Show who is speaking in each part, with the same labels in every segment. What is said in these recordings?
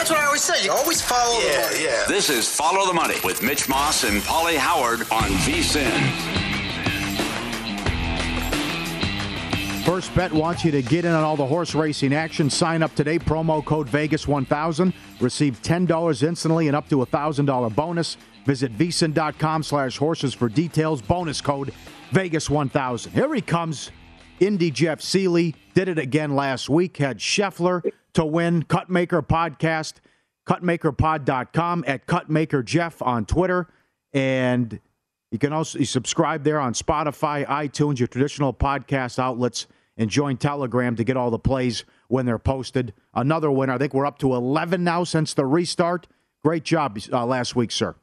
Speaker 1: That's what I always say. You always follow the money.
Speaker 2: yeah.
Speaker 3: This is Follow the Money with Mitch Moss and Pauly Howard on VSIN.
Speaker 4: First Bet wants you to get in on all the horse racing action. Sign up today. Promo code Vegas1000. Receive $10 instantly and up to a $1,000 bonus. Visit vsin.com slash horses for details. Bonus code Vegas1000. Here he comes. Indy Jeff Seeley did it again last week. Had Scheffler to win. Cutmaker Podcast. Cutmakerpod.com at Cutmaker Jeff on Twitter. And you can also subscribe there on Spotify, iTunes, your traditional podcast outlets, and join Telegram to get all the plays when they're posted. Another winner. I think we're up to 11 now since the restart. Great job uh, last week, sir.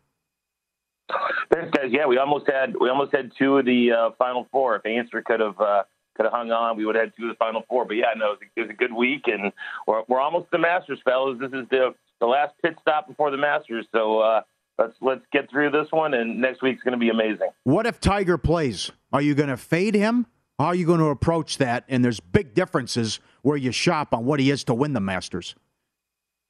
Speaker 5: Guys. Yeah, we almost had we almost had two of the uh, final four. If Ancer could have uh, could have hung on, we would have had two of the final four. But yeah, no, it was a, it was a good week, and we're we're almost the Masters, fellas. This is the the last pit stop before the Masters. So uh, let's let's get through this one, and next week's going to be amazing.
Speaker 4: What if Tiger plays? Are you going to fade him? How are you going to approach that? And there's big differences where you shop on what he is to win the Masters.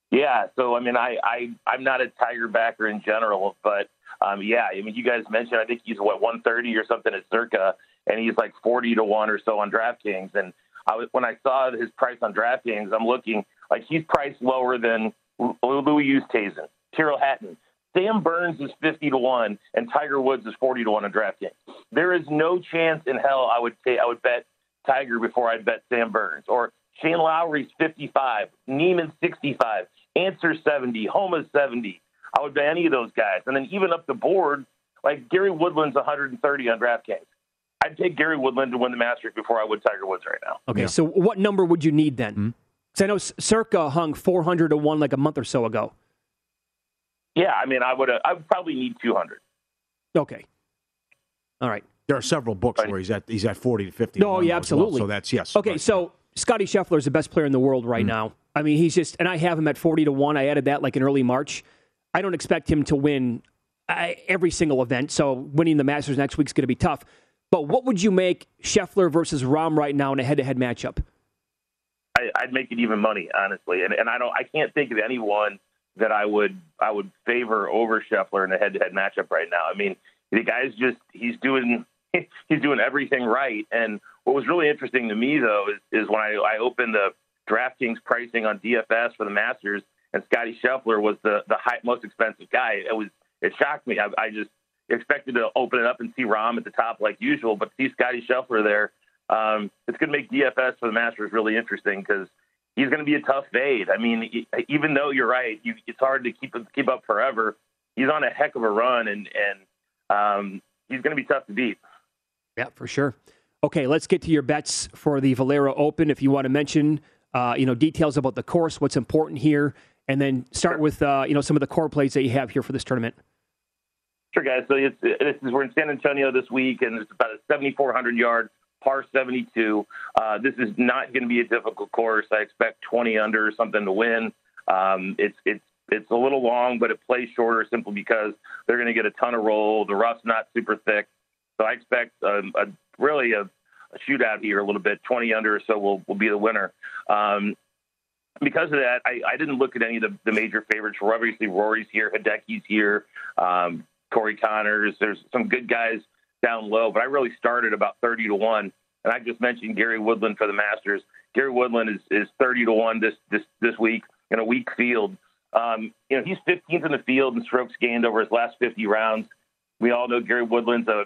Speaker 5: Yeah, so I mean, I, I I'm not a Tiger backer in general, but um, yeah, I mean, you guys mentioned I think he's what 130 or something at Circa, and he's like 40 to one or so on DraftKings. And I was, when I saw his price on DraftKings, I'm looking like he's priced lower than Louis Oosthuizen, Tyrrell Hatton. Sam Burns is 50 to one, and Tiger Woods is 40 to one on DraftKings. There is no chance in hell I would say I would bet Tiger before I'd bet Sam Burns or Shane Lowry's 55, Niemann 65, Ancer 70, Homa 70. I would bet any of those guys. And then even up the board, like Gary Woodland's 130 on DraftKings. I'd take Gary Woodland to win the Masters before I would Tiger Woods right now.
Speaker 6: Okay, so what number would you need then?
Speaker 4: Hmm?
Speaker 6: Because I know Circa hung 400 to 1 like a month or so ago.
Speaker 5: Yeah, I mean, I would I would probably need 200.
Speaker 6: Okay. All right.
Speaker 4: There are several books where he's at he's at 40 to 50.
Speaker 6: No,
Speaker 4: to
Speaker 6: yeah,
Speaker 4: as well.
Speaker 6: absolutely.
Speaker 4: So that's yes.
Speaker 6: Okay, so Scottie Scheffler is the best player in the world right
Speaker 4: Mm.
Speaker 6: now. I mean, he's just, and I have him at 40 to 1. I added that like in early March. I don't expect him to win uh, every single event, so winning the Masters next week is going to be tough. But what would you make Scheffler versus Rahm right now in a head to head matchup?
Speaker 5: I, I'd make it even money, honestly. And and I don't I can't think of anyone that I would I would favor over Scheffler in a head to head matchup right now. I mean, the guy's just he's doing he's doing everything right. And what was really interesting to me though is is when I, I opened the DraftKings pricing on DFS for the Masters, and Scottie Scheffler was the the high, most expensive guy. It was it shocked me. I, I just expected to open it up and see Rahm at the top like usual, but see Scottie Scheffler there, um, it's going to make DFS for the Masters really interesting because he's going to be a tough fade. I mean, even though you're right, you, it's hard to keep keep up forever. He's on a heck of a run, and and um, he's going to be tough to beat.
Speaker 6: Yeah, for sure. Okay, let's get to your bets for the Valero Open. If you want to mention, uh, you know, details about the course, what's important here, and then start with, uh, you know, some of the core plays that you have here for this tournament.
Speaker 5: Sure, guys. So it's, it's, we're in San Antonio this week, and it's about a 7,400 yard par 72. Uh, this is not going to be a difficult course. I expect 20 under or something to win. Um, it's it's it's a little long, but it plays shorter simply because they're going to get a ton of roll. The rough's not super thick, so I expect a, a really a, a, shootout here a little bit. 20 under or so will will be the winner. Um, because of that, I, I, didn't look at any of the, the major favorites. Obviously, Rory's here, Hideki's here, um, Corey Conners. There's some good guys down low, but I really started about 30 to 1. And I just mentioned Gary Woodland for the Masters. Gary Woodland is, is 30 to 1 this, this, this week in a weak field. Um, you know, he's 15th in the field in strokes gained over his last 50 rounds. We all know Gary Woodland's a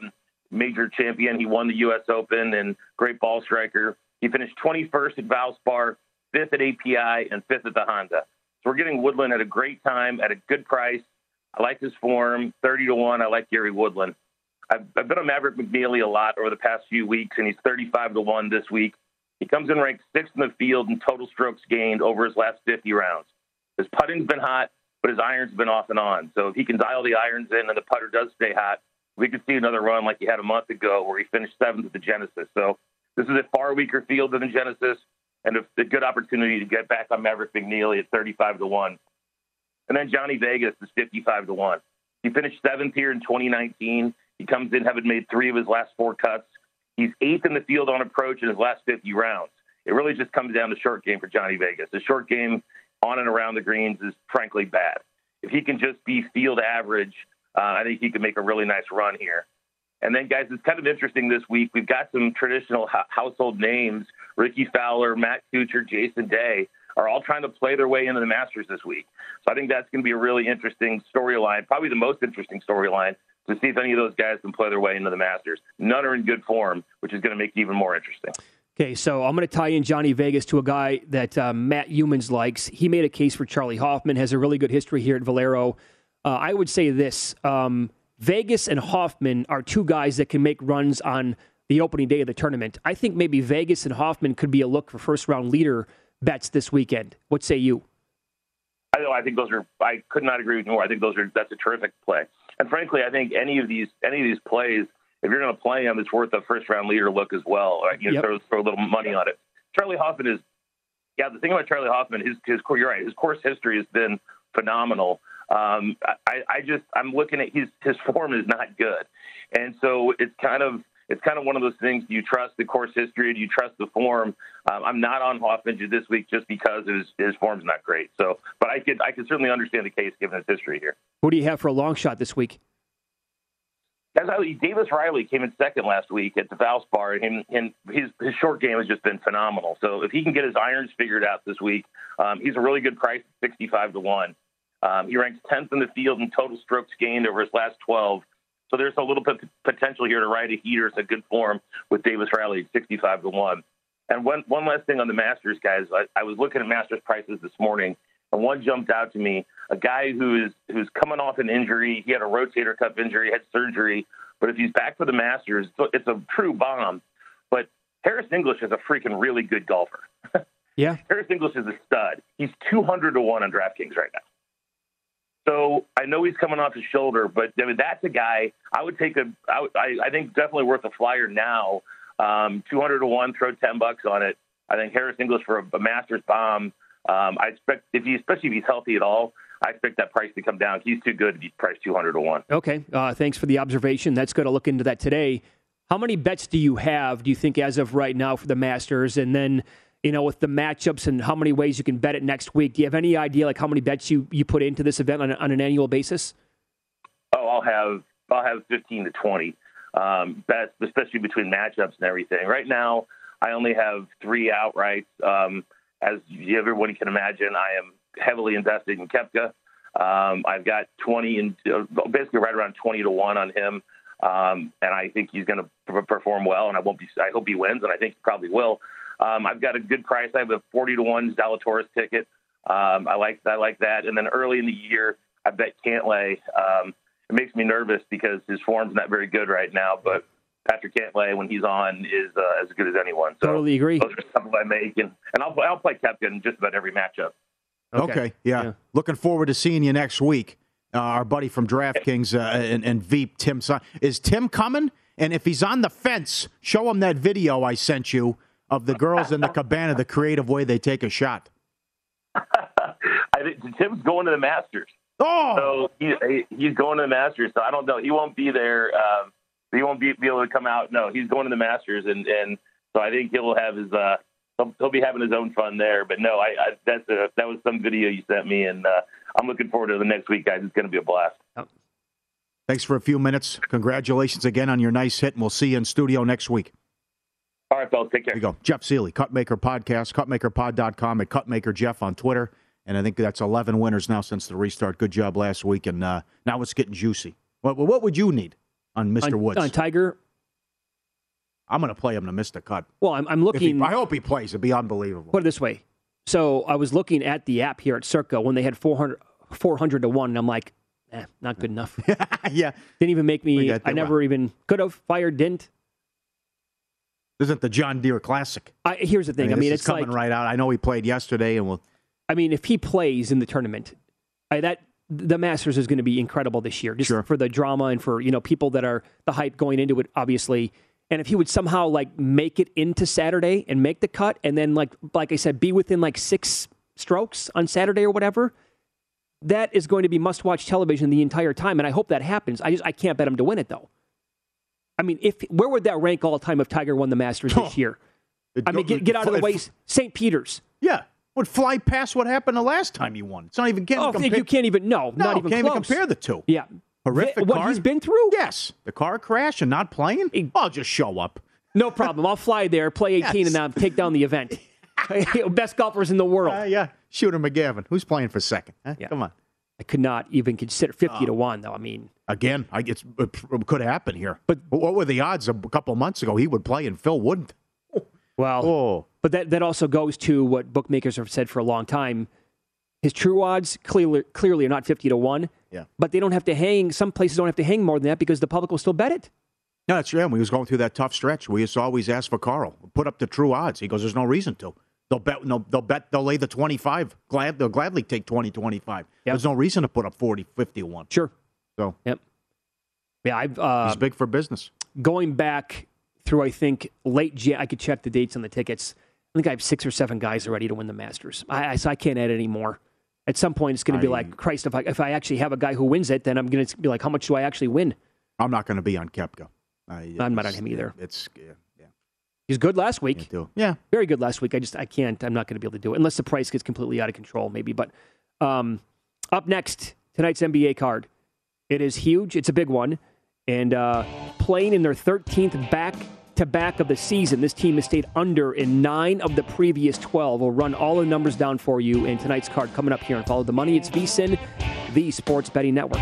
Speaker 5: major champion. He won the U.S. Open and great ball striker. He finished 21st at Valspar, fifth at API, and fifth at the Honda. So we're getting Woodland at a great time, at a good price. I like his form, 30 to 1. I like Gary Woodland. I've, I've been on Maverick McNealy a lot over the past few weeks, and he's 35 to 1 this week. He comes in ranked sixth in the field in total strokes gained over his last 50 rounds. His putting's been hot, but his irons have been off and on. So if he can dial the irons in and the putter does stay hot, we could see another run like he had a month ago where he finished seventh at the Genesis. So this is a far weaker field than the Genesis and a, a good opportunity to get back on Maverick McNealy at 35 to 1. And then Johnny Vegas is 55 to 1. He finished seventh here in 2019. He comes in having made three of his last four cuts. He's eighth in the field on approach in his last 50 rounds. It really just comes down to short game for Johnny Vegas. The short game on and around the greens is frankly bad. If he can just be field average, uh, I think he can make a really nice run here. And then, guys, it's kind of interesting this week. We've got some traditional household names: Rickie Fowler, Matt Kuchar, Jason Day are all trying to play their way into the Masters this week. So I think that's going to be a really interesting storyline, probably the most interesting storyline to see if any of those guys can play their way into the Masters. None are in good form, which is going to make it even more interesting.
Speaker 6: Okay, so I'm going to tie in Johnny Vegas to a guy that uh, Matt Youmans likes. He made a case for Charley Hoffman, has a really good history here at Valero. Uh, I would say this um, Vegas and Hoffman are two guys that can make runs on the opening day of the tournament. I think maybe Vegas and Hoffman could be a look for first round leader bets this weekend. What say you?
Speaker 5: I know. I think those are. I could not agree with you more. I think those are. That's a terrific play. And frankly, I think any of these any of these plays, if you're going to play them, it's worth a first round leader look as well. Right? You know, yep. throw, throw a little money on it. Charley Hoffman is. Yeah, the thing about Charley Hoffman, his his you're right. His course history has been phenomenal. Um, I, I just I'm looking at his his form is not good, and so it's kind of it's kind of one of those things. Do you trust the course history? Do you trust the form? Um, I'm not on Hoffman this week just because his his form's not great. So, but I could I could certainly understand the case given his history here.
Speaker 6: Who do you have for a long shot this week?
Speaker 5: I, Davis Riley came in second last week at the Valspar, and, and his his short game has just been phenomenal. So if he can get his irons figured out this week, um, he's a really good price, sixty five to one. Um, he ranks tenth in the field in total strokes gained over his last twelve. So there's a little bit potential here to ride a heater. It's a good form with Davis Riley, 65 to 1. And one, one last thing on the Masters, guys. I, I was looking at Masters prices this morning, and one jumped out to me. A guy who's who's coming off an injury. He had a rotator cuff injury, had surgery, but if he's back for the Masters, it's a true bomb. But Harris English is a freaking really good golfer.
Speaker 6: yeah,
Speaker 5: Harris English is a stud. He's 200 to one on DraftKings right now. So I know he's coming off his shoulder, but I mean that's a guy I would take a. I, I think definitely worth a flyer now. Um, Two hundred to one, throw ten bucks on it. I think Harris English for a, a Masters bomb. Um, I expect if he, especially if he's healthy at all, I expect that price to come down. He's too good to be priced two hundred to one.
Speaker 6: Okay, uh, thanks for the observation. That's good to look into that today. How many bets do you have? Do you think as of right now for the Masters, and then you know, with the matchups and how many ways you can bet it next week. Do you have any idea like how many bets you, you put into this event on, on an annual basis?
Speaker 5: Oh, I'll have I'll have fifteen to twenty um, bets, especially between matchups and everything. Right now, I only have three outrights. Um, as everyone can imagine, I am heavily invested in Koepka. Um, I've got 20 and uh, basically right around 20 to one on him. Um, and I think he's going to perform well, and I won't be. I hope he wins, and I think he probably will. Um, I've got a good price. I have a 40 to one Zalatoris ticket. Um, I like I like that. And then early in the year, I bet Cantlay. Um, it makes me nervous because his form's not very good right now, but Patrick Cantlay when he's on is uh, as good as anyone. So
Speaker 6: totally agree.
Speaker 5: Those are a couple I make, and, and I'll I'll play Koepka in just about every matchup.
Speaker 4: Okay, okay yeah. yeah. Looking forward to seeing you next week. Uh, our buddy from DraftKings uh, and, and Veep, Tim. Is Tim coming? And if he's on the fence, show him that video I sent you of the girls in the cabana, the creative way they take a shot.
Speaker 5: I think Tim's going to the Masters.
Speaker 4: Oh,
Speaker 5: so he, he's going to the Masters. So I don't know. He won't be there. Um, he won't be, be able to come out. No, he's going to the Masters, and and so I think he'll have his. Uh, he'll, he'll be having his own fun there. But no, I, I that's a, that was some video you sent me, and uh, I'm looking forward to the next week, guys. It's going to be a blast.
Speaker 4: Thanks for a few minutes. Congratulations again on your nice hit, and we'll see you in studio next week.
Speaker 5: All right, fellas. Take care.
Speaker 4: Here you go. Jeff Seeley, Cutmaker Podcast, cutmakerpod.com, at Cutmaker Jeff on Twitter. And I think that's 11 winners now since the restart. Good job last week. And uh, now it's getting juicy. What, what would you need on Mr.
Speaker 6: On,
Speaker 4: Woods?
Speaker 6: On Tiger?
Speaker 4: I'm going to play him to miss the cut.
Speaker 6: Well, I'm, I'm looking.
Speaker 4: He, I hope he plays. It'd be unbelievable.
Speaker 6: Put it this way. So I was looking at the app here at Circa when they had 400, 400 to 1, and I'm like, eh, not good enough.
Speaker 4: yeah.
Speaker 6: Didn't even make me. I never well. even could have fired, didn't.
Speaker 4: Isn't the John Deere Classic?
Speaker 6: I, here's the thing. I mean, I mean it's
Speaker 4: coming
Speaker 6: like,
Speaker 4: right out. I know he played yesterday, and we'll
Speaker 6: I mean, if he plays in the tournament, I, that the Masters is going to be incredible this year, just
Speaker 4: sure.
Speaker 6: for the drama and for you know people that are the hype going into it, obviously. And if he would somehow like make it into Saturday and make the cut, and then like like I said, be within like six strokes on Saturday or whatever, that is going to be must watch television the entire time. And I hope that happens. I just I can't bet him to win it though. I mean, if where would that rank all time if Tiger won the Masters this year? I mean, get, get out of the way. St. Peter's.
Speaker 4: Yeah, would fly past what happened the last time you won. It's not even can't
Speaker 6: oh,
Speaker 4: compare.
Speaker 6: You can't even no,
Speaker 4: no
Speaker 6: not even
Speaker 4: can't
Speaker 6: close.
Speaker 4: even compare the two.
Speaker 6: Yeah,
Speaker 4: horrific.
Speaker 6: what
Speaker 4: car,
Speaker 6: he's been through.
Speaker 4: Yes, the car crash and not playing. I'll just show up.
Speaker 6: No problem. I'll fly there, play 18, yes. and then take down the event. Best golfers in the world.
Speaker 4: Uh, yeah, Shooter McGavin. Who's playing for second? Huh? Yeah. Come on.
Speaker 6: I could not even consider 50 to 1, though. I mean,
Speaker 4: again, I, it could happen here. But what were the odds a couple months ago he would play and Phil wouldn't?
Speaker 6: Well,
Speaker 4: oh.
Speaker 6: but that, that also goes to what bookmakers have said for a long time. His true odds clearly, clearly are not 50 to 1.
Speaker 4: Yeah.
Speaker 6: But they don't have to hang, some places don't have to hang more than that because the public will still bet it.
Speaker 4: No, that's true. And we was going through that tough stretch. We used to always ask for Carl, put up the true odds. He goes, there's no reason to. They'll bet. No, they'll bet. They'll lay the twenty-five. Glad they'll gladly take 20, 25. Yep. There's no reason to put up 40, 50 one.
Speaker 6: Sure.
Speaker 4: So.
Speaker 6: Yep. Yeah, I've. Uh,
Speaker 4: He's big for business.
Speaker 6: Going back through, I think late. Jan- I could check the dates on the tickets. I think I have six or seven guys ready to win the Masters. I, I, so I can't add any more. At some point, it's going to be like Christ. If I if I actually have a guy who wins it, then I'm going to be like, how much do I actually win?
Speaker 4: I'm not going to be on Koepka.
Speaker 6: I, I'm not on him either.
Speaker 4: It's yeah.
Speaker 6: He's good last week.
Speaker 4: Yeah,
Speaker 6: very good last week. I just I can't. I'm not going to be able to do it unless the price gets completely out of control, maybe. But um, up next, tonight's NBA card. It is huge. It's a big one, and uh, playing in their 13th back to back of the season. This team has stayed under in nine of the previous 12. We'll run all the numbers down for you in tonight's card coming up here and follow the money. It's VSIN, the Sports Betting Network.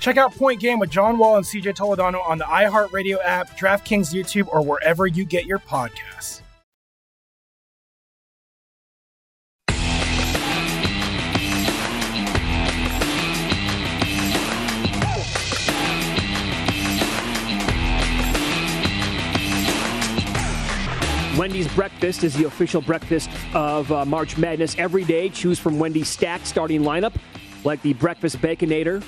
Speaker 7: Check out Point Game with John Wall and CJ Toledano on the iHeartRadio app, DraftKings YouTube, or wherever you get your podcasts.
Speaker 6: Wendy's breakfast is the official breakfast of uh, March Madness. Every day, choose from Wendy's stacked starting lineup, like the breakfast baconator.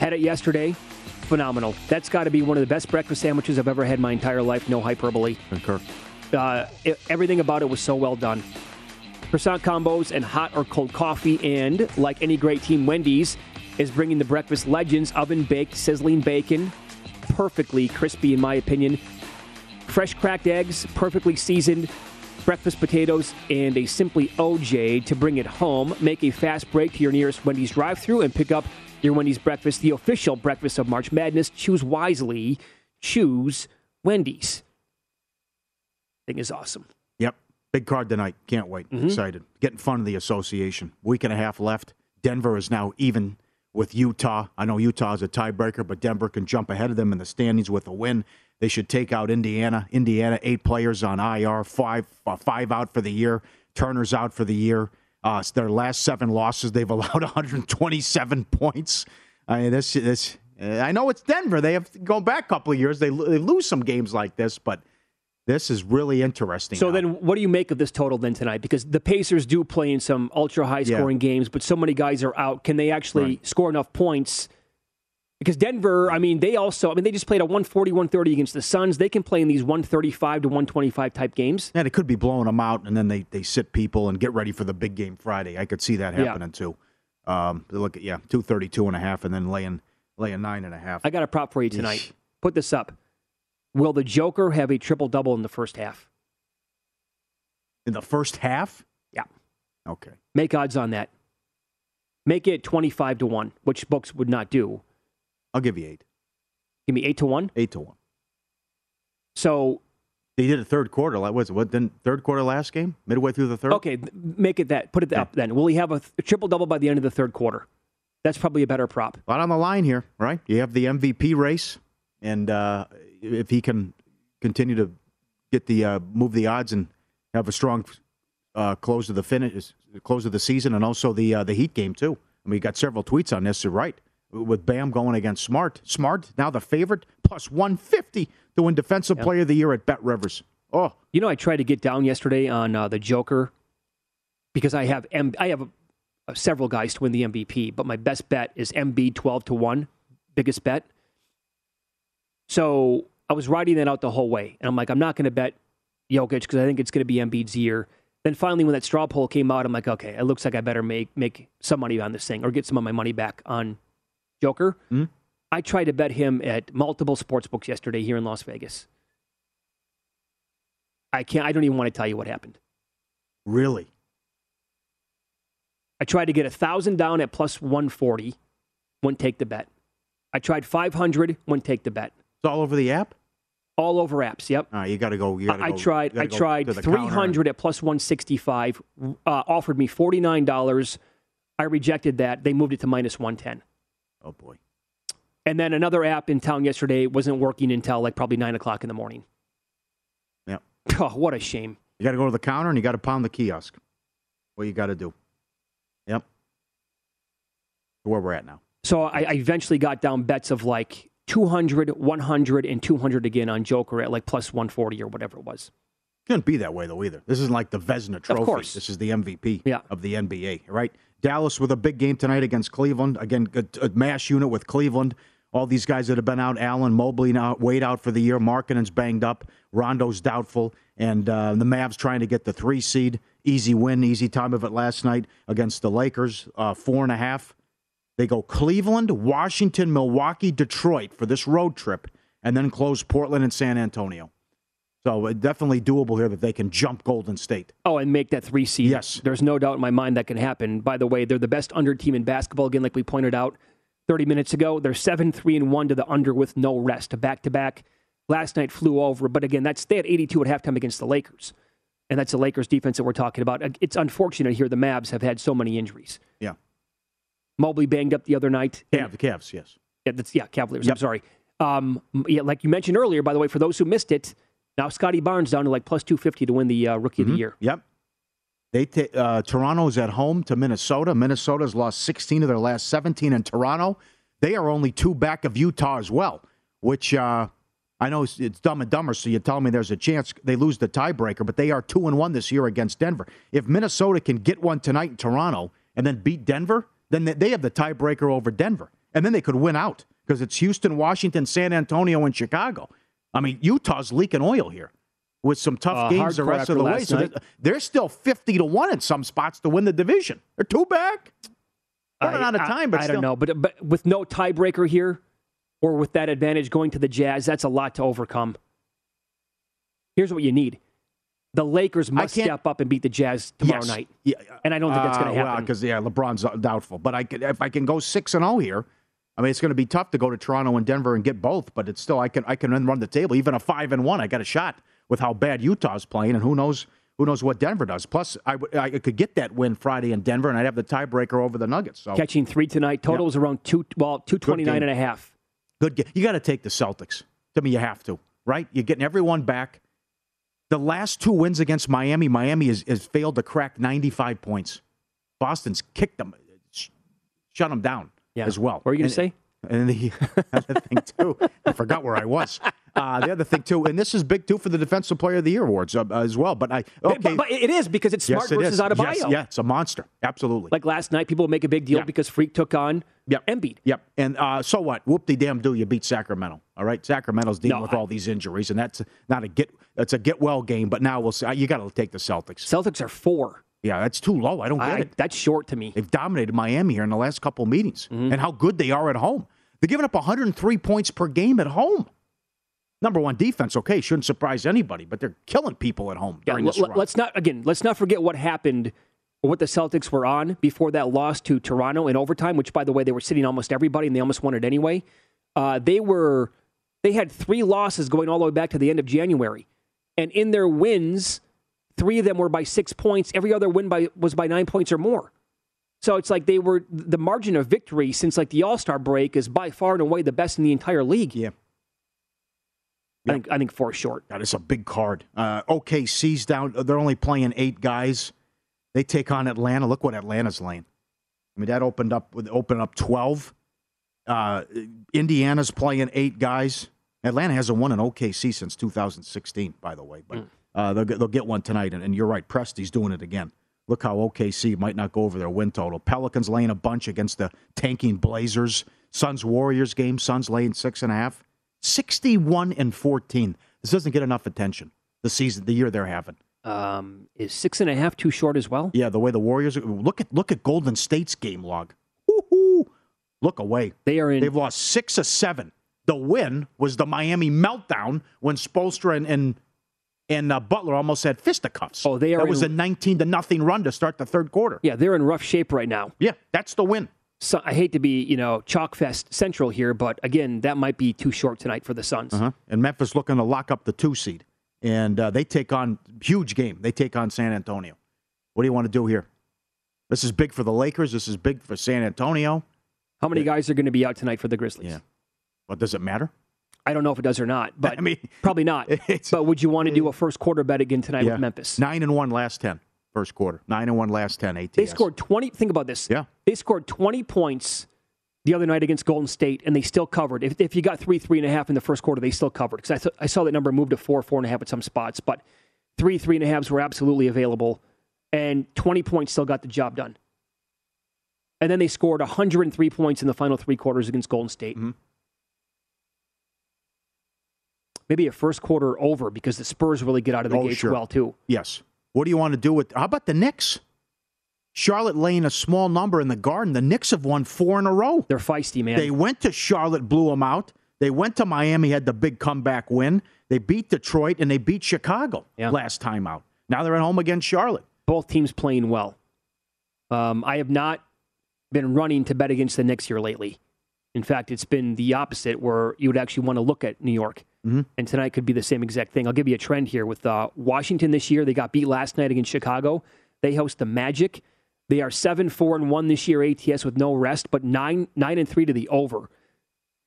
Speaker 6: Had it yesterday. Phenomenal. That's got to be one of the best breakfast sandwiches I've ever had in my entire life. No hyperbole.
Speaker 4: Concur.
Speaker 6: Uh, it- everything about it was so well done. Croissant combos and hot or cold coffee, and like any great team, Wendy's is bringing the breakfast legends oven baked sizzling bacon, perfectly crispy in my opinion. Fresh cracked eggs, perfectly seasoned, breakfast potatoes, and a simply OJ to bring it home. Make a fast break to your nearest Wendy's drive through and pick up your Wendy's breakfast, the official breakfast of March Madness. Choose wisely. Choose Wendy's. Thing is awesome.
Speaker 4: Yep. Big card tonight. Can't wait. Excited. Getting fun of the association. Week and a half left. Denver is now even with Utah. I know Utah is a tiebreaker, but Denver can jump ahead of them in the standings with a win. They should take out Indiana. Indiana, eight players on IR, five uh, five out for the year. Turner's out for the year. Uh, their last seven losses, they've allowed 127 points. I mean, this this. uh, I know it's Denver. They have gone back a couple of years. They, they lose some games like this, but this is really interesting.
Speaker 6: So
Speaker 4: now.
Speaker 6: then, what do you make of this total then tonight? Because the Pacers do play in some ultra high scoring games, but so many guys are out. Can they actually score enough points? Because Denver, I mean, they also, I mean, they just played a 140, 130 against the Suns. They can play in these 135 to 125 type games.
Speaker 4: And it could be blowing them out, and then they, they sit people and get ready for the big game Friday. I could see that
Speaker 6: Yeah.
Speaker 4: happening too. Um, look at yeah, two thirty two and a half, and then laying laying nine and a half.
Speaker 6: I got a prop for you tonight. Put this up. Will the Joker have a triple double in the first half?
Speaker 4: in the first half.
Speaker 6: Yeah.
Speaker 4: Okay.
Speaker 6: Make odds on that. Make it 25 to 1, which books would not do.
Speaker 4: I'll give you eight.
Speaker 6: Give me 8 to 1.
Speaker 4: Eight to one.
Speaker 6: So
Speaker 4: They did a third quarter. Like, was it what? Then third quarter last game, midway through the third.
Speaker 6: Okay, make it that. Put it up then. Will he have a, th- triple double by the end of the third quarter? That's probably a better prop.
Speaker 4: A lot on the line here, right? You have the MVP race, and uh, if he can continue to get the uh, move the odds and have a strong uh, close of the finish, close of the season, and also the uh, the Heat game too. I mean, you got several tweets on this. You're right. With Bam going against Smart, Smart now the favorite plus 150 to win Defensive Player of the Year at Bet Rivers. Oh,
Speaker 6: You know, I tried to get down yesterday on uh, the Joker because I have M- I have uh, several guys to win the MVP, but my best bet is Embiid 12 to 1, biggest bet. So I was riding that out the whole way. And I'm like, I'm not going to bet Jokic because I think it's going to be Embiid's year. Then finally, when that straw poll came out, I'm like, okay, it looks like I better make make some money on this thing or get some of my money back on Joker.
Speaker 4: Hmm?
Speaker 6: I tried to bet him at multiple sports books yesterday here in Las Vegas. I can't. I don't even want to tell you what happened.
Speaker 4: Really?
Speaker 6: I tried to get a thousand down at plus one forty. Wouldn't take the bet. I tried five hundred. Wouldn't take the bet.
Speaker 4: It's all over the app.
Speaker 6: All over apps. Yep.
Speaker 4: All right, you got to go. You gotta
Speaker 6: I tried. I tried three hundred at plus one sixty five. Uh, offered me forty nine dollars. I rejected that. They moved it to minus one ten.
Speaker 4: Oh boy.
Speaker 6: And then another app in town yesterday wasn't working until like probably nine o'clock in the morning.
Speaker 4: Yeah.
Speaker 6: Oh, what a shame.
Speaker 4: You got to go to the counter and you got to pound the kiosk. What you got to do. Yep. Where we're at now.
Speaker 6: So I, I eventually got down bets of like 200, 100, and 200 again on Joker at like plus 140 or whatever it was.
Speaker 4: Shouldn't be that way though either. This isn't like the Vezina Trophy.
Speaker 6: Of course.
Speaker 4: This is the MVP
Speaker 6: Yeah.
Speaker 4: of the NBA, right? Dallas with a big game tonight against Cleveland. Again, a, a mash unit with Cleveland. All these guys that have been out, Allen, Mobley now Wade out for the year. Markkanen's banged up. Rondo's doubtful. And uh, the Mavs trying to get the three seed. Easy win, easy time of it last night against the Lakers. Uh, four and a half. They go Cleveland, Washington, Milwaukee, Detroit for this road trip, and then close Portland and San Antonio. So uh, definitely doable here that they can jump Golden State.
Speaker 6: Oh, and make that three seed.
Speaker 4: Yes.
Speaker 6: There's no doubt in my mind that can happen. By the way, they're the best under team in basketball. Again, like we pointed out 30 minutes ago, they're 7 3 and 1 to the under with no rest, back to back. Last night flew over, but again, that's they had 82 at halftime against the Lakers. And that's the Lakers defense that we're talking about. It's unfortunate here the Mavs have had so many injuries.
Speaker 4: Yeah.
Speaker 6: Mobley banged up the other night.
Speaker 4: Yeah, the Cavs, yes.
Speaker 6: Yeah, that's yeah, Cavaliers. I'm sorry. Um, yeah, like you mentioned earlier, by the way, for those who missed it, now Scottie Barnes down to like plus 250 to win the uh, Rookie of
Speaker 4: Mhm.
Speaker 6: the Year.
Speaker 4: Yep. They ta- uh, Toronto's at home to Minnesota. Minnesota's lost 16 of their last 17 in Toronto. They are only two back of Utah as well, which uh, I know it's, it's dumb and dumber. So you tell me there's a chance they lose the tiebreaker, but they are two and one this year against Denver. If Minnesota can get one tonight in Toronto and then beat Denver, then they have the tiebreaker over Denver, and then they could win out because it's Houston, Washington, San Antonio, and Chicago. I mean, Utah's leaking oil here with some tough
Speaker 6: Uh,
Speaker 4: games the rest of the way. So they're, they're still 50 to 1 in some spots to win the division. They're two back. Running out of time, but
Speaker 6: I, don't know. But but with no tiebreaker here, or with that advantage going to the Jazz, that's a lot to overcome. Here's what you need: the Lakers must step up and beat the Jazz tomorrow
Speaker 4: Yes.
Speaker 6: night.
Speaker 4: Yeah.
Speaker 6: And I don't think that's going to
Speaker 4: Uh,
Speaker 6: happen.
Speaker 4: because, yeah, LeBron's doubtful. But I could, if I can go 6 and 0 here, I mean, it's going to be tough to go to Toronto and Denver and get both, but it's still, I can I can run the table. Even a 5 and 1, I got a shot with how bad Utah's playing, and who knows. Who knows what Denver does? Plus, I, w- I could get that win Friday in Denver, and I'd have the tiebreaker over the Nuggets. So
Speaker 6: Catching three tonight. Total is around two. Well, two twenty nine
Speaker 4: game.
Speaker 6: and a half.
Speaker 4: Good. ga- You got to take the Celtics. To me, you have to. Right? You're getting everyone back. The last two wins against Miami, Miami has, has failed to crack 95 points. Boston's kicked them, shut them down
Speaker 6: Yeah.
Speaker 4: as well.
Speaker 6: What were you going to say?
Speaker 4: And the other thing too, I forgot where I was. Uh, the other thing too, and this is big too for the Defensive Player of the Year awards uh, as well. But I okay,
Speaker 6: But, but it is because it's smart
Speaker 4: yes, it
Speaker 6: versus
Speaker 4: is.
Speaker 6: out of bio.
Speaker 4: Yes, yeah, it's a monster. Absolutely.
Speaker 6: Like last night, people make a big deal
Speaker 4: Yeah.
Speaker 6: because Freak took on
Speaker 4: Yep.
Speaker 6: Embiid.
Speaker 4: Yep. And uh, so what? Whoop de damn do you beat Sacramento? All right. Sacramento's dealing
Speaker 6: No,
Speaker 4: with
Speaker 6: I-
Speaker 4: all these injuries, and that's not a get. That's a get well game. But now we'll see. You got to take the Celtics.
Speaker 6: Celtics are four.
Speaker 4: Yeah, that's too low. I don't get
Speaker 6: I,
Speaker 4: it.
Speaker 6: that's short to me.
Speaker 4: They've dominated Miami here in the last couple meetings,
Speaker 6: Mm-hmm.
Speaker 4: and how good they are at home. They're giving up 103 points per game at home. Number one defense, okay, shouldn't surprise anybody, but they're killing people at home
Speaker 6: Yeah,
Speaker 4: during this
Speaker 6: let's not again. Let's not forget what happened or what the Celtics were on before that loss to Toronto in overtime. Which, by the way, they were sitting almost everybody and they almost won it anyway. Uh, they were they had three losses going all the way back to the end of January, and in their wins, three of them were by six points. Every other win by was by nine points or more. So it's like they were the margin of victory since like the All Star break is by far and away the best in the entire league.
Speaker 4: Yeah.
Speaker 6: I think I think four short.
Speaker 4: That is a big card. Uh, OKC's down. They're only playing eight guys. They take on Atlanta. Look what Atlanta's laying. I mean, that opened up with opened up twelve. Uh, Indiana's playing eight guys. Atlanta hasn't won an OKC since 2016, by the way. But uh, they'll, get, they'll get one tonight. And, and you're right, Presti's doing it again. Look how OKC might not go over their win total. Pelicans laying a bunch against the tanking Blazers. Suns Warriors game. Suns laying six and a half. 61 and 14. This doesn't get enough attention. The season, the year they're having.
Speaker 6: Um, is six and a half too short as well?
Speaker 4: Yeah, the way the Warriors look at look at Golden State's game log. Woo-hoo. Look away.
Speaker 6: They are in.
Speaker 4: They've lost six or seven. The win was the Miami meltdown when Spoelstra and and, and uh, Butler almost had fisticuffs.
Speaker 6: Oh, they are
Speaker 4: That was
Speaker 6: in-
Speaker 4: a 19 to nothing run to start the third quarter.
Speaker 6: Yeah, they're in rough shape right now.
Speaker 4: Yeah, that's the win.
Speaker 6: So I hate to be, you know, chalk fest central here, but again, that might be too short tonight for the Suns.
Speaker 4: Uh-huh. And Memphis looking to lock up the two seed. And uh, they take on, huge game. They take on San Antonio. What do you want to do here? This is big for the Lakers. This is big for San Antonio.
Speaker 6: How many guys are going to be out tonight for the Grizzlies?
Speaker 4: Yeah. But does it matter?
Speaker 6: I don't know if it does or not, but
Speaker 4: I mean,
Speaker 6: probably not. But would you want to do a first quarter bet again tonight
Speaker 4: Yeah.
Speaker 6: with Memphis?
Speaker 4: Nine and one last 10, first quarter. Nine and one last 10 ATS.
Speaker 6: They scored 20. Think about this.
Speaker 4: Yeah.
Speaker 6: They scored 20 points the other night against Golden State, and they still covered. If, if you got three, three and a half in the first quarter, they still covered. Because I, th- I saw that number move to four, four and a half at some spots. But three, three and a halves were absolutely available, and 20 points still got the job done. And then they scored 103 points in the final three quarters against Golden State.
Speaker 4: Mm-hmm.
Speaker 6: Maybe a first quarter over because the Spurs really get out of the
Speaker 4: Oh,
Speaker 6: gates
Speaker 4: sure.
Speaker 6: well, too.
Speaker 4: Yes. What do you want to do with? How about the Knicks? Charlotte laying a small number in the Garden. The Knicks have won four in a row.
Speaker 6: They're feisty, man.
Speaker 4: They went to Charlotte, blew them out. They went to Miami, had the big comeback win. They beat Detroit and they beat Chicago last time out. Now they're at home against Charlotte.
Speaker 6: both teams playing well. Um, I have not been running to bet against the Knicks here lately. In fact, it's been the opposite, where you would actually want to look at New York.
Speaker 4: Mhm.
Speaker 6: And tonight could be the same exact thing. I'll give you a trend here with uh, Washington this year. They got beat last night against Chicago. They host the Magic. They are seven four and one this year ATS with no rest, but nine nine and three to the over.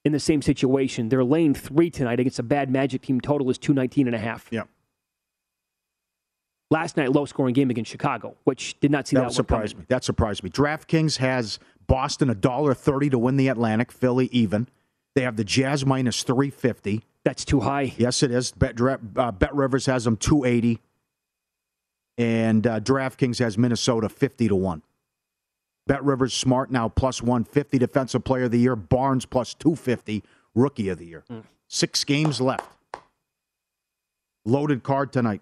Speaker 6: In the same situation, they're laying three tonight against a bad Magic team. Total is two nineteen and a half.
Speaker 4: Yeah.
Speaker 6: Last night, low scoring game against Chicago, which did not see
Speaker 4: That,
Speaker 6: that,
Speaker 4: surprised me. That surprised me. DraftKings has Boston a dollar thirty to win the Atlantic. Philly even. They have the Jazz minus three fifty.
Speaker 6: That's too high.
Speaker 4: Yes, it is. Bet, uh, Bet Rivers has them two eighty, and uh, DraftKings has Minnesota fifty to one. Bet Rivers smart now plus one fifty defensive player of the year. Barnes plus two fifty rookie of the year.
Speaker 6: Mm.
Speaker 4: Six games left. Loaded card tonight.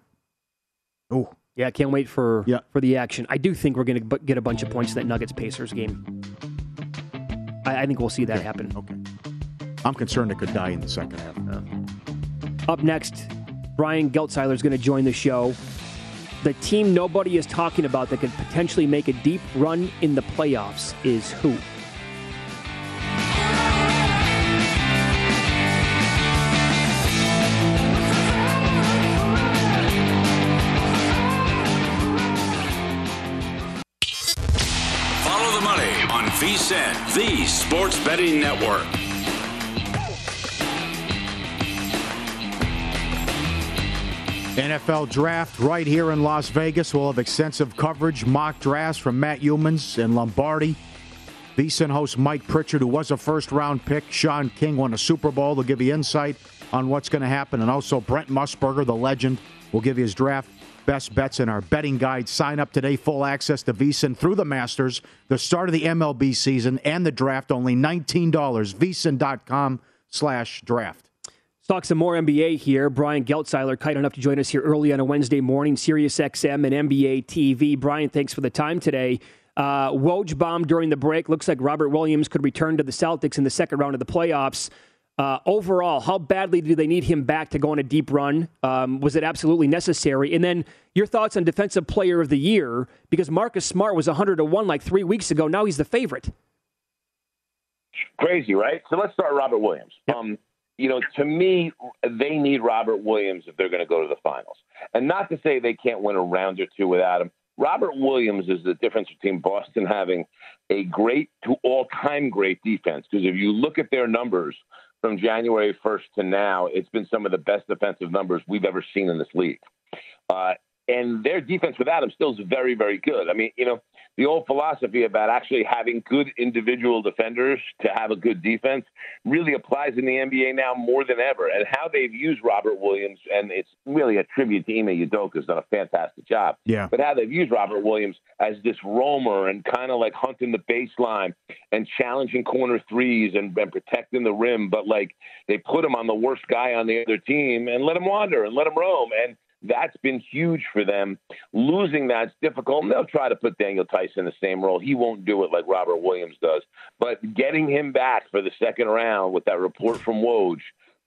Speaker 4: Oh,
Speaker 6: Yeah, I can't wait for yeah. for the action. I do think we're going to get a bunch of points in that Nuggets Pacers game. I, I think we'll see that happen.
Speaker 4: Okay. I'm concerned it could die in the second half.
Speaker 6: Up next, Brian Geltzeiler is going to join the show. The team nobody is talking about that could potentially make a deep run in the playoffs is who?
Speaker 3: Follow the money on VSIN, the sports betting network.
Speaker 4: NFL draft right here in Las Vegas. We'll have extensive coverage, mock drafts from Matt Youmans and Lombardi. VSIN host Mike Pritchard, who was a first round pick. Sean King won a Super Bowl. They'll give you insight on what's going to happen. And also Brent Musburger, the legend, will give you his draft best bets in our betting guide. Sign up today, full access to VSIN through the Masters, the start of the MLB season, and the draft. Only $19. VSIN.com slash draft.
Speaker 6: Talk some more NBA here. Brian Geltzeiler, kind enough to join us here early on a Wednesday morning, Sirius XM and NBA TV. Brian, thanks for the time today. Uh, Woj bomb during the break. Looks like Robert Williams could return to the Celtics in the second round of the playoffs. Uh, overall, how badly do they need him back to go on a deep run? Um, was it absolutely necessary? And then your thoughts on Defensive Player of the Year, because Marcus Smart was 100 to 1 like three weeks ago. Now he's the favorite.
Speaker 8: Crazy, right? So let's start Robert Williams. Um, you know, to me, they need Robert Williams if they're going to go to the finals. And not to say they can't win a round or two without him. Robert Williams is the difference between Boston having a great to all time great defense. Because if you look at their numbers from January 1st to now, it's been some of the best defensive numbers we've ever seen in this league. Uh, and their defense without him still is very, very good. I mean, you know, the old philosophy about actually having good individual defenders to have a good defense really applies in the NBA now more than ever. And how they've used Robert Williams, and it's really a tribute to Ime Udoka, has done a fantastic job.
Speaker 4: Yeah.
Speaker 8: But how they've used Robert Williams as this roamer and kind of like hunting the baseline and challenging corner threes and, and protecting the rim, but like they put him on the worst guy on the other team and let him wander and let him roam. And that's been huge for them. Losing that's difficult. And they'll try to put Daniel Tyson in the same role. He won't do it like Robert Williams does. But getting him back for the second round with that report from Woj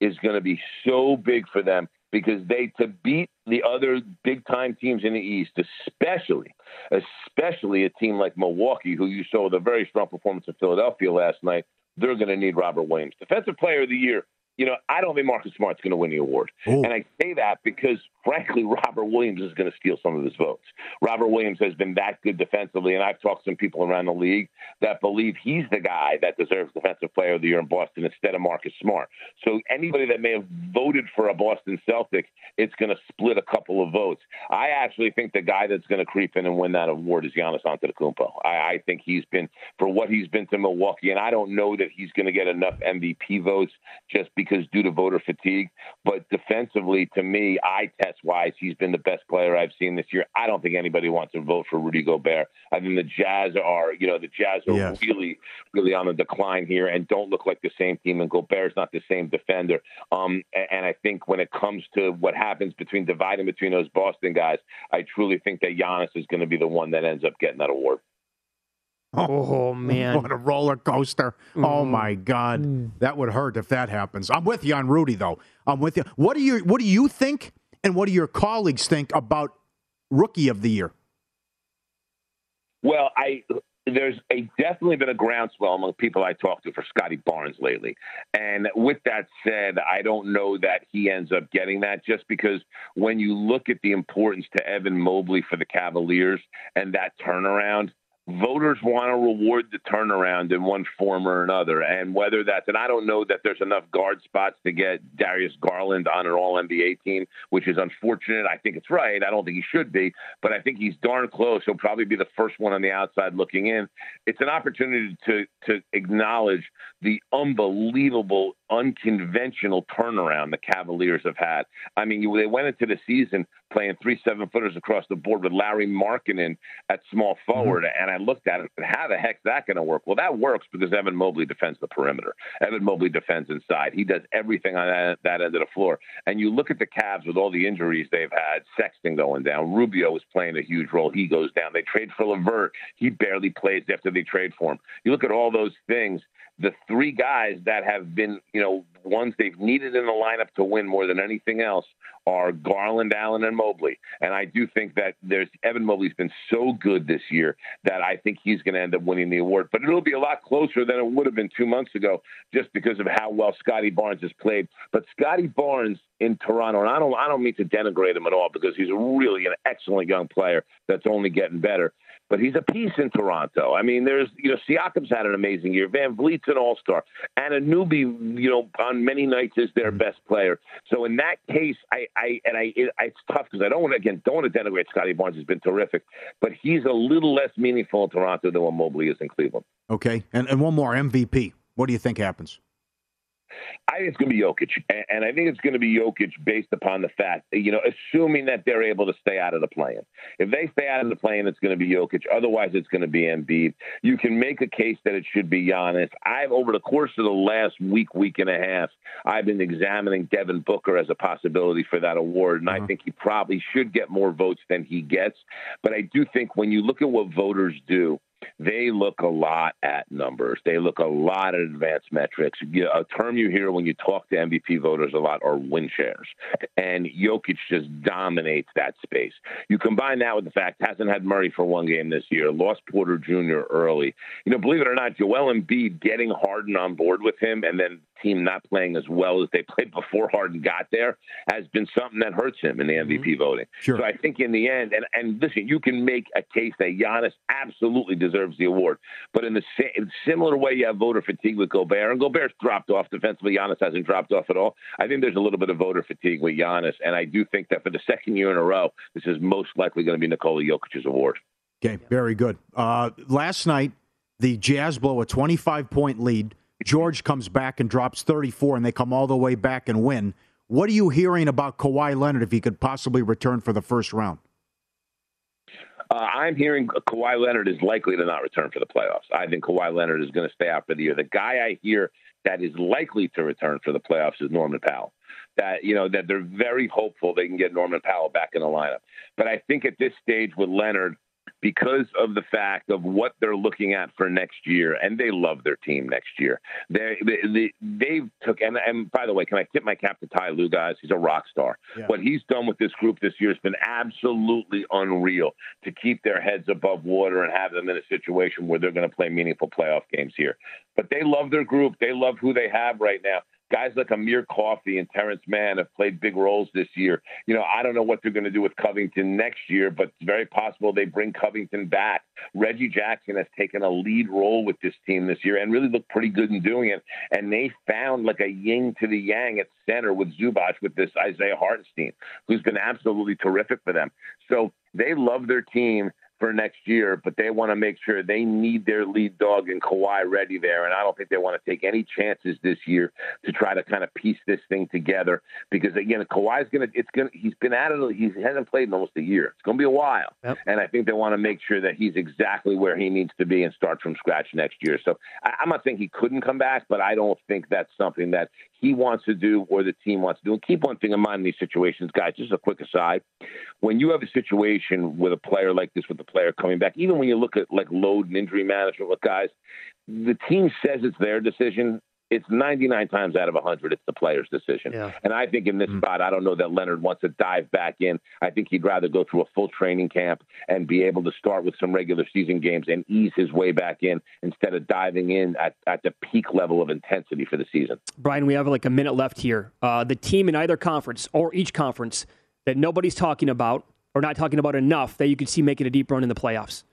Speaker 8: is going to be so big for them because they to beat the other big time teams in the East, especially especially a team like Milwaukee, who you saw with a very strong performance in Philadelphia last night, they're going to need Robert Williams. Defensive Player of the Year you know, I don't think Marcus Smart's going to win the award. Ooh. And I say that because, frankly, Robert Williams is going to steal some of his votes. Robert Williams has been that good defensively, and I've talked to some people around the league that believe he's the guy that deserves Defensive Player of the Year in Boston instead of Marcus Smart. So anybody that may have voted for a Boston Celtic, it's going to split a couple of votes. I actually think the guy that's going to creep in and win that award is Giannis Antetokounmpo. I, I think he's been, for what he's been to Milwaukee, and I don't know that he's going to get enough MVP votes just because because due to voter fatigue. But defensively, to me, eye test wise, he's been the best player I've seen this year. I don't think anybody wants to vote for Rudy Gobert. I think the Jazz are, you know, the Jazz are yes. really, really on the decline here and don't look like the same team. And Gobert's not the same defender. Um, and I think when it comes to what happens between dividing between those Boston guys, I truly think that Giannis is going to be the one that ends up getting that award.
Speaker 6: Oh, man.
Speaker 4: What a roller coaster. Oh, mm. Oh my God. Mm. That would hurt if that happens. I'm with you on Rudy though. I'm with you. What do you what do you think and what do your colleagues think about rookie of the year?
Speaker 8: Well, I there's a definitely been a groundswell among people I talk to for Scottie Barnes lately. And with that said, I don't know that he ends up getting that just because when you look at the importance to Evan Mobley for the Cavaliers and that turnaround, voters want to reward the turnaround in one form or another. And whether that's, and I don't know that there's enough guard spots to get Darius Garland on an all NBA team, which is unfortunate. I think it's right. I don't think he should be, but I think he's darn close. He'll probably be the first one on the outside looking in. It's an opportunity to, to acknowledge the unbelievable, unconventional turnaround the Cavaliers have had. I mean, they went into the season playing three seven footers across the board with Lauri Markkanen at small forward. Mm-hmm. And I looked at it and how the heck's that going to work? Well, that works because Evan Mobley defends the perimeter. Evan Mobley defends inside. He does everything on that, that end of the floor. And you look at the Cavs with all the injuries they've had, Sexton going down, Rubio is playing a huge role. He goes down. They trade for LeVert. He barely plays after they trade for him. You look at all those things the three guys that have been, you know, ones they've needed in the lineup to win more than anything else are Garland, Allen, and Mobley. And I do think that there's Evan Mobley's been so good this year that I think he's going to end up winning the award. But it'll be a lot closer than it would have been two months ago, just because of how well Scottie Barnes has played. But Scottie Barnes in Toronto, and I don't, I don't mean to denigrate him at all because he's really an excellent young player that's only getting better but he's a piece in Toronto. I mean, there's you know Siakam's had an amazing year. VanVleet's an All Star, and Anunoby, you know, on many nights is their mm-hmm. best player. So in that case, I, I and I, it, it's tough because I don't want to again don't want to denigrate Scottie Barnes. has been terrific, but he's a little less meaningful in Toronto than what Mobley is in Cleveland.
Speaker 4: Okay, and and one more MVP. What do you think happens?
Speaker 8: I think it's going to be Jokic, and I think it's going to be Jokic based upon the fact, you know, assuming that they're able to stay out of the play-in. If they stay out of the play-in, it's going to be Jokic. Otherwise, it's going to be Embiid. You can make a case that it should be Giannis. I've over the course of the last week, week and a half, I've been examining Devin Booker as a possibility for that award, and uh-huh. I think he probably should get more votes than he gets. But I do think when you look at what voters do they look a lot at numbers. They look a lot at advanced metrics. A term you hear when you talk to MVP voters a lot are win shares. And Jokic just dominates that space. You combine that with the fact hasn't had Murray for one game this year, lost Porter Jr. early. You know, believe it or not, Joel Embiid getting Harden on board with him and then team not playing as well as they played before Harden got there has been something that hurts him in the MVP mm-hmm. voting.
Speaker 4: Sure.
Speaker 8: So I think in the end, and, and listen, you can make a case that Giannis absolutely deserves the award. But in the in similar way, you have voter fatigue with Gobert, and Gobert's dropped off defensively. Giannis hasn't dropped off at all. I think there's a little bit of voter fatigue with Giannis, and I do think that for the second year in a row, this is most likely going to be Nikola Jokic's award.
Speaker 4: Okay, very good. Uh, last night, the Jazz blow a 25 point lead. George comes back and drops 34, and they come all the way back and win. What are you hearing about Kawhi Leonard if he could possibly return for the first round?
Speaker 8: Uh, I'm hearing Kawhi Leonard is likely to not return for the playoffs. I think Kawhi Leonard is going to stay out for the year. The guy I hear that is likely to return for the playoffs is Norman Powell. that you know that they're very hopeful they can get Norman Powell back in the lineup. But I think at this stage with Leonard, because of the fact of what they're looking at for next year, and they love their team next year. They they, they have took and, and by the way, can I tip my cap to Ty Lue, guys? He's a rock star.
Speaker 4: Yeah.
Speaker 8: What he's done with this group this year has been absolutely unreal to keep their heads above water and have them in a situation where they're going to play meaningful playoff games here. But they love their group. They love who they have right now guys like Amir Coffey and Terrence Mann have played big roles this year. You know, I don't know what they're going to do with Covington next year, but it's very possible they bring Covington back. Reggie Jackson has taken a lead role with this team this year and really looked pretty good in doing it. And they found like a yin to the yang at center with Zubac with this Isaiah Hartenstein, who's been absolutely terrific for them. So they love their team for next year, but they want to make sure they need their lead dog in Kawhi ready there. And I don't think they want to take any chances this year to try to kind of piece this thing together because again, Kawhi's gonna it's gonna he's been at it he hasn't played in almost a year. It's gonna be a while.
Speaker 6: Yep.
Speaker 8: And I think they want to make sure that he's exactly where he needs to be and start from scratch next year. So I, I'm not saying he couldn't come back, but I don't think that's something that he wants to do or the team wants to do. And keep one thing in mind in these situations, guys, just a quick aside. When you have a situation with a player like this with the player coming back, even when you look at like load and injury management with guys, the team says it's their decision. It's 99 times out of 100, it's the player's decision.
Speaker 6: Yeah.
Speaker 8: And I think in this spot, I don't know that Leonard wants to dive back in. I think he'd rather go through a full training camp and be able to start with some regular season games and ease his way back in instead of diving in at, at the peak level of intensity for the season.
Speaker 6: Brian, we have like a minute left here. Uh, the team in either conference or each conference that nobody's talking about or not talking about enough that you could see making a deep run in the playoffs.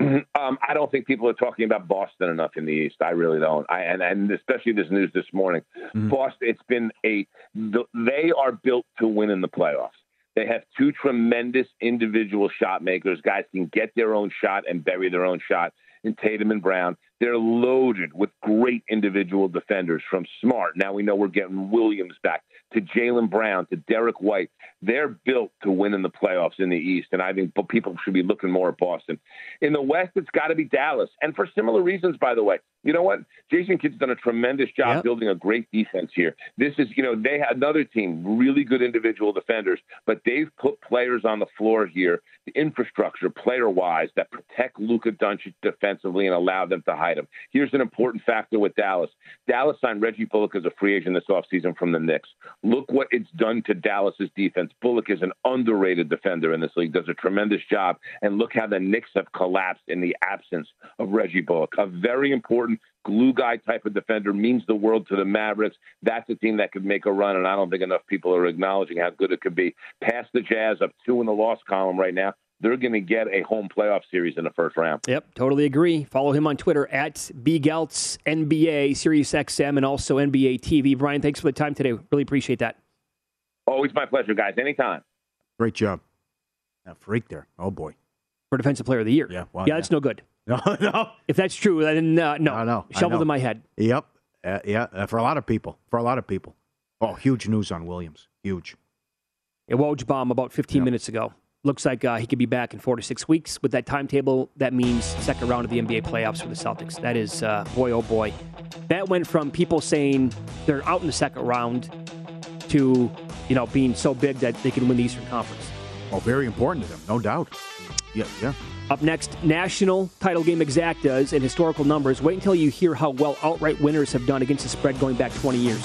Speaker 8: Um, I don't think people are talking about Boston enough in the East. I really don't. I and, and especially this news this morning. Boston. It's been a. The, they are built to win in the playoffs. They have two tremendous individual shot makers. Guys can get their own shot and bury their own shot. In Tatum and Brown, they're loaded with great individual defenders from Smart. Now we know we're getting Williams back to Jaylen Brown to Derrick White. They're built to win in the playoffs in the East, and I think people should be looking more at Boston. In the West, it's got to be Dallas, and for similar reasons, by the way. You know what? Jason Kidd's done a tremendous job
Speaker 6: Yep.
Speaker 8: building a great defense here. This is, you know, they have another team, really good individual defenders, but they've put players on the floor here, the infrastructure, player wise, that protect Luka Doncic defensively and allow them to hide him. Here's an important factor with Dallas. Dallas signed Reggie Bullock as a free agent this offseason from the Knicks. Look what it's done to Dallas's defense. Bullock is an underrated defender in this league, does a tremendous job. And look how the Knicks have collapsed in the absence of Reggie Bullock. A very important glue guy type of defender means the world to the Mavericks. That's a team that could make a run, and I don't think enough people are acknowledging how good it could be. Past the Jazz, up two in the loss column right now. They're going to get a home playoff series in the first round.
Speaker 6: Yep, totally agree. Follow him on Twitter at BGelts NBA, Sirius XM, and also NBA TV. Brian, thanks for the time today. Really appreciate that.
Speaker 8: Always my pleasure, guys. Anytime.
Speaker 4: Great job. That freak there. Oh, boy.
Speaker 6: For Defensive Player of the Year.
Speaker 4: Yeah, well,
Speaker 6: yeah, that's no good.
Speaker 4: No, no.
Speaker 6: If that's true, then uh, no.
Speaker 4: Know. I
Speaker 6: Shoveled in my head.
Speaker 4: Yep. Uh, yeah, uh, for a lot of people. For a lot of people. Oh, huge news on Williams. Huge.
Speaker 6: A Woj bomb about 15 minutes ago. Looks like uh, he could be back in four to six weeks. With that timetable, that means second round of the NBA playoffs for the Celtics. That is, uh, boy, oh boy. That went from people saying they're out in the second round to, you know, being so big that they can win the Eastern Conference.
Speaker 4: Oh, very important to them, no doubt. Yeah, yeah.
Speaker 6: Up next, national title game exactas and historical numbers. Wait until you hear how well outright winners have done against the spread going back 20 years.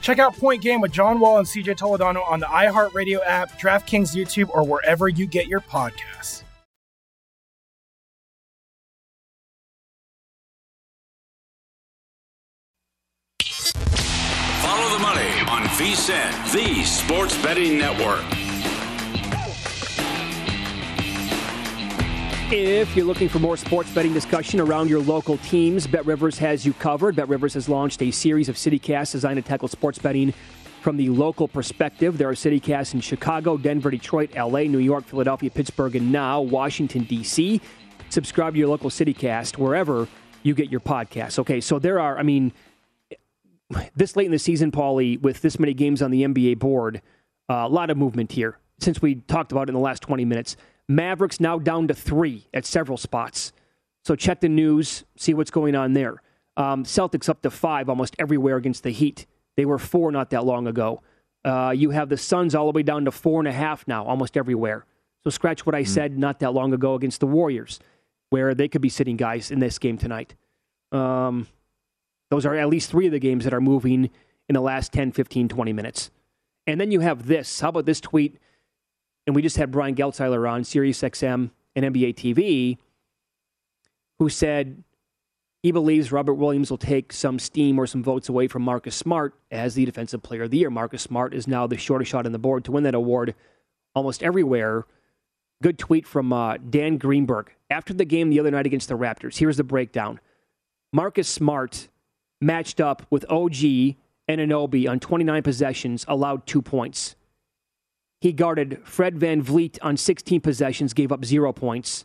Speaker 7: Check out Point Game with John Wall and CJ Toledano on the iHeartRadio app, DraftKings YouTube, or wherever you get your podcasts.
Speaker 3: Follow the money on VSIN, the sports betting network.
Speaker 6: If you're looking for more sports betting discussion around your local teams, Bet Rivers has you covered. Bet Rivers has launched a series of CityCasts designed to tackle sports betting from the local perspective. There are CityCasts in Chicago, Denver, Detroit, LA, New York, Philadelphia, Pittsburgh, and now Washington, D.C. Subscribe to your local CityCast wherever you get your podcasts. Okay, so there are, I mean, this late in the season, Paulie, with this many games on the NBA board, uh, a lot of movement here since we talked about it in the last 20 minutes. Mavericks now down to three at several spots. So check the news, see what's going on there. Um, Celtics up to five almost everywhere against the Heat. They were four not that long ago. Uh, you have the Suns all the way down to four and a half now, almost everywhere. So scratch what I said not that long ago against the Warriors, where they could be sitting guys in this game tonight. Um, those are at least three of the games that are moving in the last 10, 15, 20 minutes. And then you have this. How about this tweet? And we just had Brian Geltzeiler on Sirius XM and NBA TV, who said he believes Robert Williams will take some steam or some votes away from Marcus Smart as the Defensive Player of the Year. Marcus Smart is now the shortest shot on the board to win that award almost everywhere. Good tweet from uh, Dan Greenberg. After the game the other night against the Raptors, here's the breakdown. Marcus Smart matched up with OG Anunoby on 29 possessions, allowed two points. He guarded Fred VanVleet on 16 possessions, gave up zero points.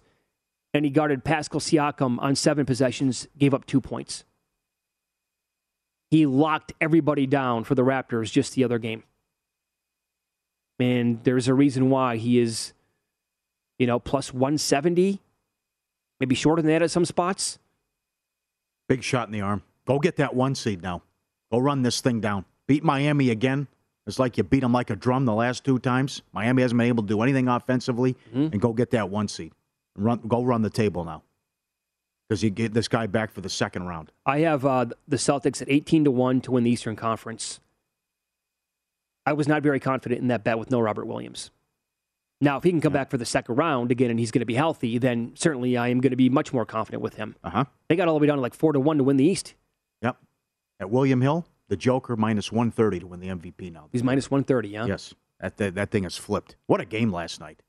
Speaker 6: And he guarded Pascal Siakam on seven possessions, gave up two points. He locked everybody down for the Raptors just the other game. And there's a reason why he is, you know, plus 170, maybe shorter than that at some spots.
Speaker 4: Big shot in the arm. Go get that one seed now. Go run this thing down. Beat Miami again. It's like you beat them like a drum the last two times. Miami hasn't been able to do anything offensively, and go get that one seed. Run, go run the table now, because you get this guy back for the second round.
Speaker 6: I have uh, the Celtics at 18 to 1 to win the Eastern Conference. I was not very confident in that bet with no Robert Williams. Now, if he can come back for the second round again and he's going to be healthy, then certainly I am going to be much more confident with him.
Speaker 4: Uh huh.
Speaker 6: They got all the way down to like 4 to 1 to win the East.
Speaker 4: Yep. At William Hill, the Joker minus one thirty to win the MVP now.
Speaker 6: He's minus 130, yeah?
Speaker 4: Yes. That, that that thing has flipped. What a game last night.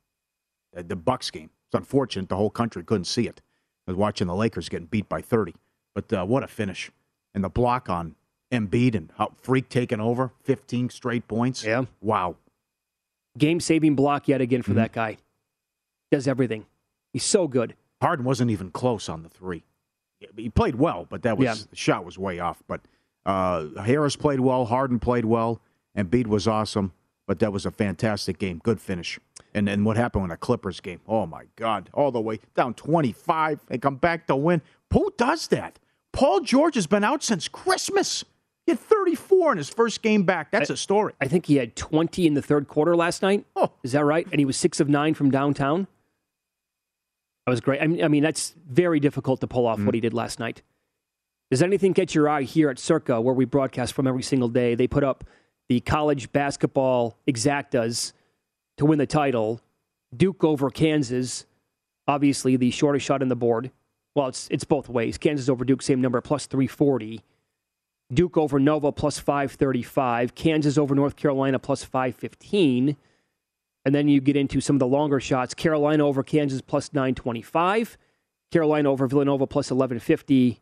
Speaker 4: The, the Bucks game. It's unfortunate the whole country couldn't see it. I was watching the Lakers getting beat by 30. But uh, what a finish. And the block on Embiid and how Freak taking over, 15 straight points.
Speaker 6: Yeah.
Speaker 4: Wow.
Speaker 6: Game saving block yet again for that guy. Does everything. He's so good.
Speaker 4: Harden wasn't even close on the three. He played well, but that was
Speaker 6: Yeah.
Speaker 4: the shot was way off. But Uh, Harris played well, Harden played well, and Embiid was awesome. But that was a fantastic game. Good finish. And then what happened in the Clippers game? Oh my God! All the way down 25 and come back to win. Who does that? Paul George has been out since Christmas. He had 34 in his first game back. That's
Speaker 6: I,
Speaker 4: a story.
Speaker 6: I think he had 20 in the third quarter last night.
Speaker 4: Oh,
Speaker 6: is that right? And he was six of nine from downtown. That was great. I mean, I mean that's very difficult to pull off mm-hmm. what he did last night. Does anything catch your eye here at Circa, where we broadcast from every single day? They put up the college basketball exactas to win the title. Duke over Kansas, obviously the shortest shot in the board. Well, it's it's both ways. Kansas over Duke, same number, plus 340. Duke over Nova, plus 535. Kansas over North Carolina, plus 515. And then you get into some of the longer shots. Carolina over Kansas, plus 925. Carolina over Villanova, plus 1150.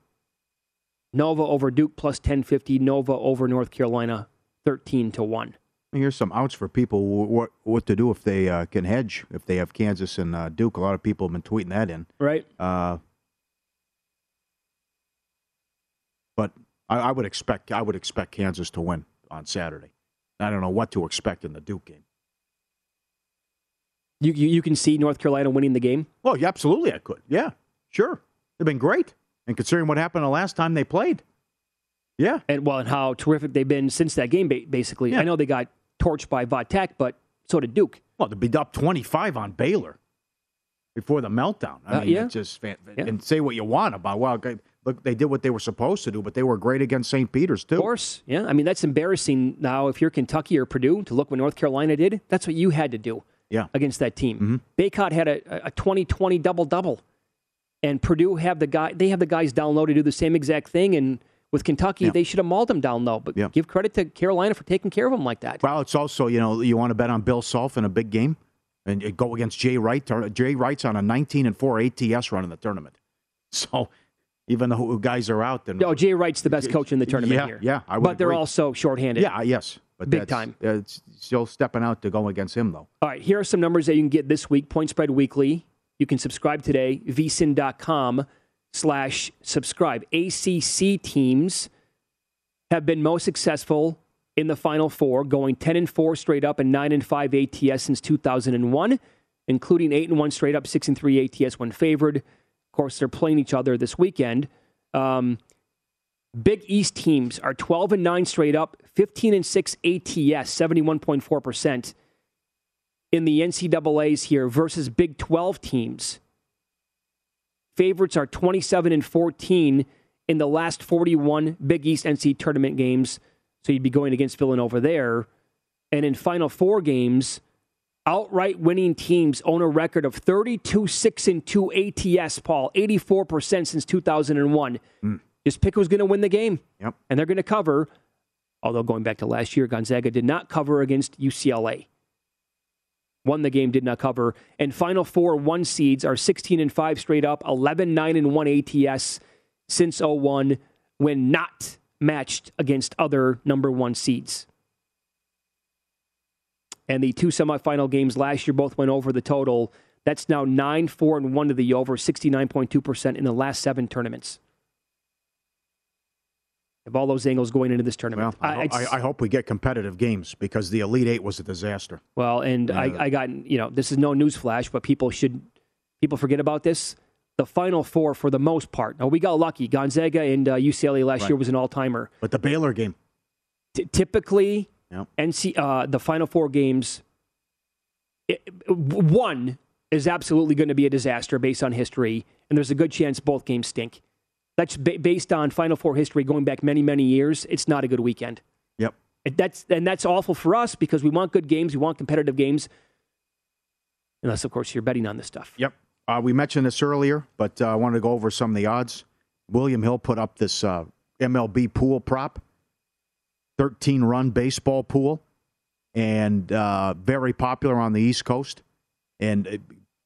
Speaker 6: Nova over Duke, plus 1050. Nova over North Carolina, 13 to 1.
Speaker 4: Here's some outs for people what what to do if they uh, can hedge if they have Kansas and uh, Duke. A lot of people have been tweeting that in.
Speaker 6: Right.
Speaker 4: Uh, but I, I, would expect I would expect Kansas to win on Saturday. I don't know what to expect in the Duke game.
Speaker 6: You you, you can see North Carolina winning the game.
Speaker 4: Well, yeah, absolutely, I could. Yeah, sure. They've been great, and considering what happened the last time they played. Yeah.
Speaker 6: And well, and how terrific they've been since that game, basically. Yeah. I know they got torched by Vatech, but so did Duke.
Speaker 4: Well, to be up 25 on Baylor before the meltdown. I
Speaker 6: uh,
Speaker 4: mean,
Speaker 6: yeah.
Speaker 4: just fan- yeah. and say what you want about well, look, they did what they were supposed to do, but they were great against St. Peter's too.
Speaker 6: Of course, yeah. I mean, that's embarrassing now. If you're Kentucky or Purdue, to look what North Carolina did, that's what you had to do.
Speaker 4: Yeah.
Speaker 6: against that team.
Speaker 4: Mm-hmm.
Speaker 6: Bacot had a, a 20-20 double double, and Purdue have the guy. They have the guys down low to do the same exact thing, and with Kentucky, yeah. they should have mauled them down low. But yeah. give credit to Carolina for taking care of them like that.
Speaker 4: Well, it's also you know you want to bet on Bill Self in a big game and go against Jay Wright. Jay Wright's on a 19 and four ATS run in the tournament, so. Even though guys are out, then
Speaker 6: no, Jay Wright's the best coach in the tournament
Speaker 4: yeah,
Speaker 6: here.
Speaker 4: Yeah, I
Speaker 6: but
Speaker 4: agree.
Speaker 6: they're also shorthanded.
Speaker 4: Yeah, yes, but
Speaker 6: big time.
Speaker 4: It's still stepping out to go against him, though.
Speaker 6: All right, here are some numbers that you can get this week. Point spread weekly. You can subscribe today. vsin.com slash subscribe. ACC teams have been most successful in the Final Four, going 10 and 4 straight up and 9 and 5 ATS since 2001, including 8 and 1 straight up, 6 and 3 ATS when favored. Of course, they're playing each other this weekend. Um, Big East teams are 12 and 9 straight up, 15 and 6 ATS, 71.4% in the NCAAs here versus Big 12 teams. Favorites are 27 and 14 in the last 41 Big East NC tournament games. So you'd be going against Villanova there. And in Final Four games, outright winning teams own a record of 32 6 and 2 ATS, Paul, 84% since 2001. Mm. Just pick who's going to win the game.
Speaker 4: Yep.
Speaker 6: And they're going to cover. Although going back to last year, Gonzaga did not cover against UCLA. Won the game, did not cover. And Final Four one seeds are 16 and 5 straight up, 11 9 and 1 ATS since 01 when not matched against other number one seeds. And the two semifinal games last year both went over the total. That's now 9 4 and 1 to the over, 69.2% in the last seven tournaments. Of all those angles going into this tournament.
Speaker 4: Well, I, I, I, hope we get competitive games because the Elite Eight was a disaster.
Speaker 6: Well, and I, I got, you know, this is no news flash, but people should, people forget about this the Final Four for the most part. Now we got lucky. Gonzaga and uh, UCLA last right. year was an all timer.
Speaker 4: But the Baylor game,
Speaker 6: T- typically, yep. NC uh, the Final Four games, it, one is absolutely going to be a disaster based on history, and there's a good chance both games stink. That's ba- based on Final Four history going back many many years. It's not a good weekend.
Speaker 4: Yep.
Speaker 6: That's and that's awful for us because we want good games, we want competitive games. Unless, of course, you're betting on this stuff.
Speaker 4: Yep. Uh, we mentioned this earlier, but uh, I wanted to go over some of the odds. William Hill put up this uh, MLB pool prop, 13 run baseball pool, and uh, very popular on the East Coast. And uh,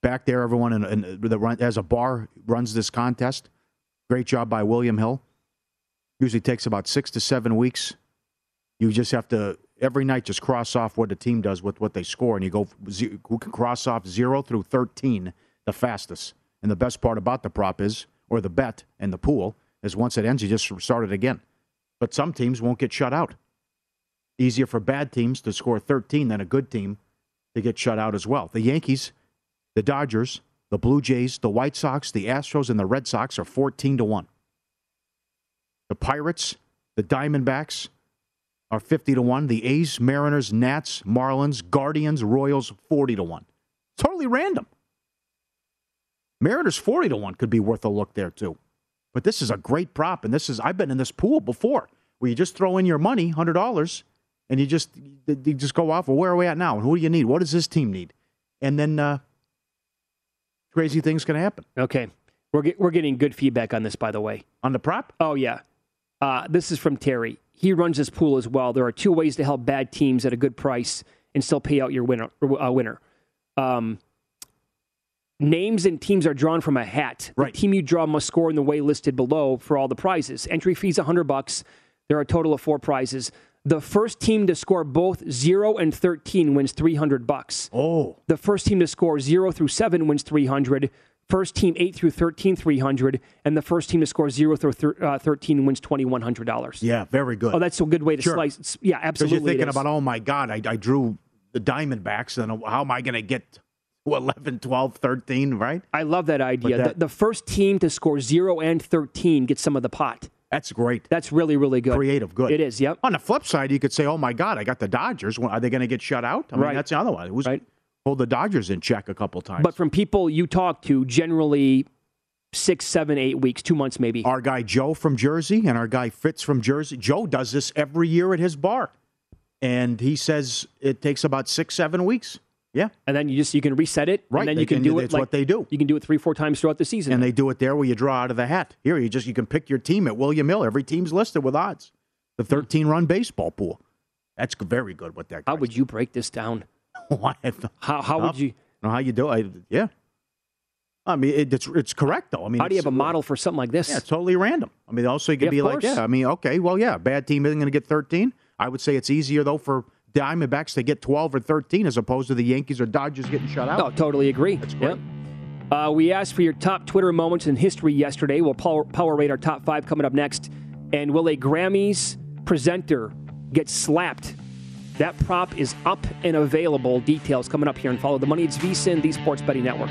Speaker 4: back there, everyone in, in the run, as a bar runs this contest. Great job by William Hill. Usually takes about six to seven weeks. You just have to every night just cross off what the team does with what they score, and you go who can cross off zero through 13 the fastest. And the best part about the prop is, or the bet and the pool, is once it ends, you just start it again. But some teams won't get shut out. Easier for bad teams to score 13 than a good team to get shut out as well. The Yankees, the Dodgers, the Blue Jays, the White Sox, the Astros, and the Red Sox are 14 to 1. The Pirates, the Diamondbacks are 50 to 1. The A's, Mariners, Nats, Marlins, Guardians, Royals, 40 to 1. Totally random. Mariners 40 to 1 could be worth a look there too. But this is a great prop, and this is I've been in this pool before where you just throw in your money, hundred dollars, and you just you just go off. Well, where are we at now? And who do you need? What does this team need? And then uh, crazy things can happen.
Speaker 6: Okay, we're get, we're getting good feedback on this, by the way.
Speaker 4: On the prop?
Speaker 6: Oh yeah, uh, this is from Terry. He runs this pool as well. There are two ways to help bad teams at a good price and still pay out your winner. Uh, winner. Um, Names and teams are drawn from a hat.
Speaker 4: Right.
Speaker 6: The team you draw must score in the way listed below for all the prizes. Entry fees 100 bucks. There are a total of four prizes. The first team to score both 0 and 13 wins 300 bucks.
Speaker 4: Oh.
Speaker 6: The first team to score 0 through 7 wins 300. First team 8 through 13 300 and the first team to score 0 through thir- uh, 13 wins $2100.
Speaker 4: Yeah, very good.
Speaker 6: Oh, that's a good way to
Speaker 4: Sure.
Speaker 6: slice. It's- Yeah, absolutely.
Speaker 4: Because
Speaker 6: absolutely.
Speaker 4: you're thinking about, oh my God, I, I drew the Diamondbacks, and how am I going to get to 11, 12, 13, right?
Speaker 6: I love that idea.
Speaker 4: That-
Speaker 6: the, the first team to score 0 and 13 gets some of the pot.
Speaker 4: That's great.
Speaker 6: That's really, really good.
Speaker 4: Creative, good.
Speaker 6: It is, yep.
Speaker 4: On the flip side, you could say, oh my God, I got the Dodgers. Are they going to get shut out? I mean,
Speaker 6: Right.
Speaker 4: that's the other one. Who's hold the Dodgers in check a couple times?
Speaker 6: But from people you talk to, generally six, seven, eight weeks, two months maybe.
Speaker 4: our guy Joe from Jersey and our guy Fitz from Jersey. Joe does this every year at his bar, and he says it takes about six, seven weeks. Yeah,
Speaker 6: and then you just you can reset it,
Speaker 4: Right,
Speaker 6: And then
Speaker 4: they
Speaker 6: you can,
Speaker 4: can-
Speaker 6: do it.
Speaker 4: it's
Speaker 6: like,
Speaker 4: what they do.
Speaker 6: You can do it three, four times throughout the season.
Speaker 4: and they do it there where you draw out of the hat. Here, you just you can pick your team at William Hill. Every team's listed with odds. The
Speaker 6: Hmm.
Speaker 4: thirteen-run baseball pool. That's very good. What that?
Speaker 6: How would you break this down?
Speaker 4: how
Speaker 6: how would you?
Speaker 4: Know how you do? it? yeah. I mean, it, it's it's correct though. I mean,
Speaker 6: How do you have a model for something like this?
Speaker 4: Yeah, it's totally random. I mean, also you could
Speaker 6: Yeah,
Speaker 4: be like, yeah, I mean, okay, well, yeah, bad team isn't going to get 13. I would say it's easier though for Diamondbacks to get 12 or 13 as opposed to the Yankees or Dodgers getting shut out.
Speaker 6: Oh, totally agree. That's
Speaker 4: great.
Speaker 6: Uh, we asked for your top Twitter moments in history yesterday. We'll power, power rate our top five coming up next. And will a Grammys presenter get slapped? That prop is up and available. Details coming up here and follow the money. It's VSIN, the Sports Betting Network.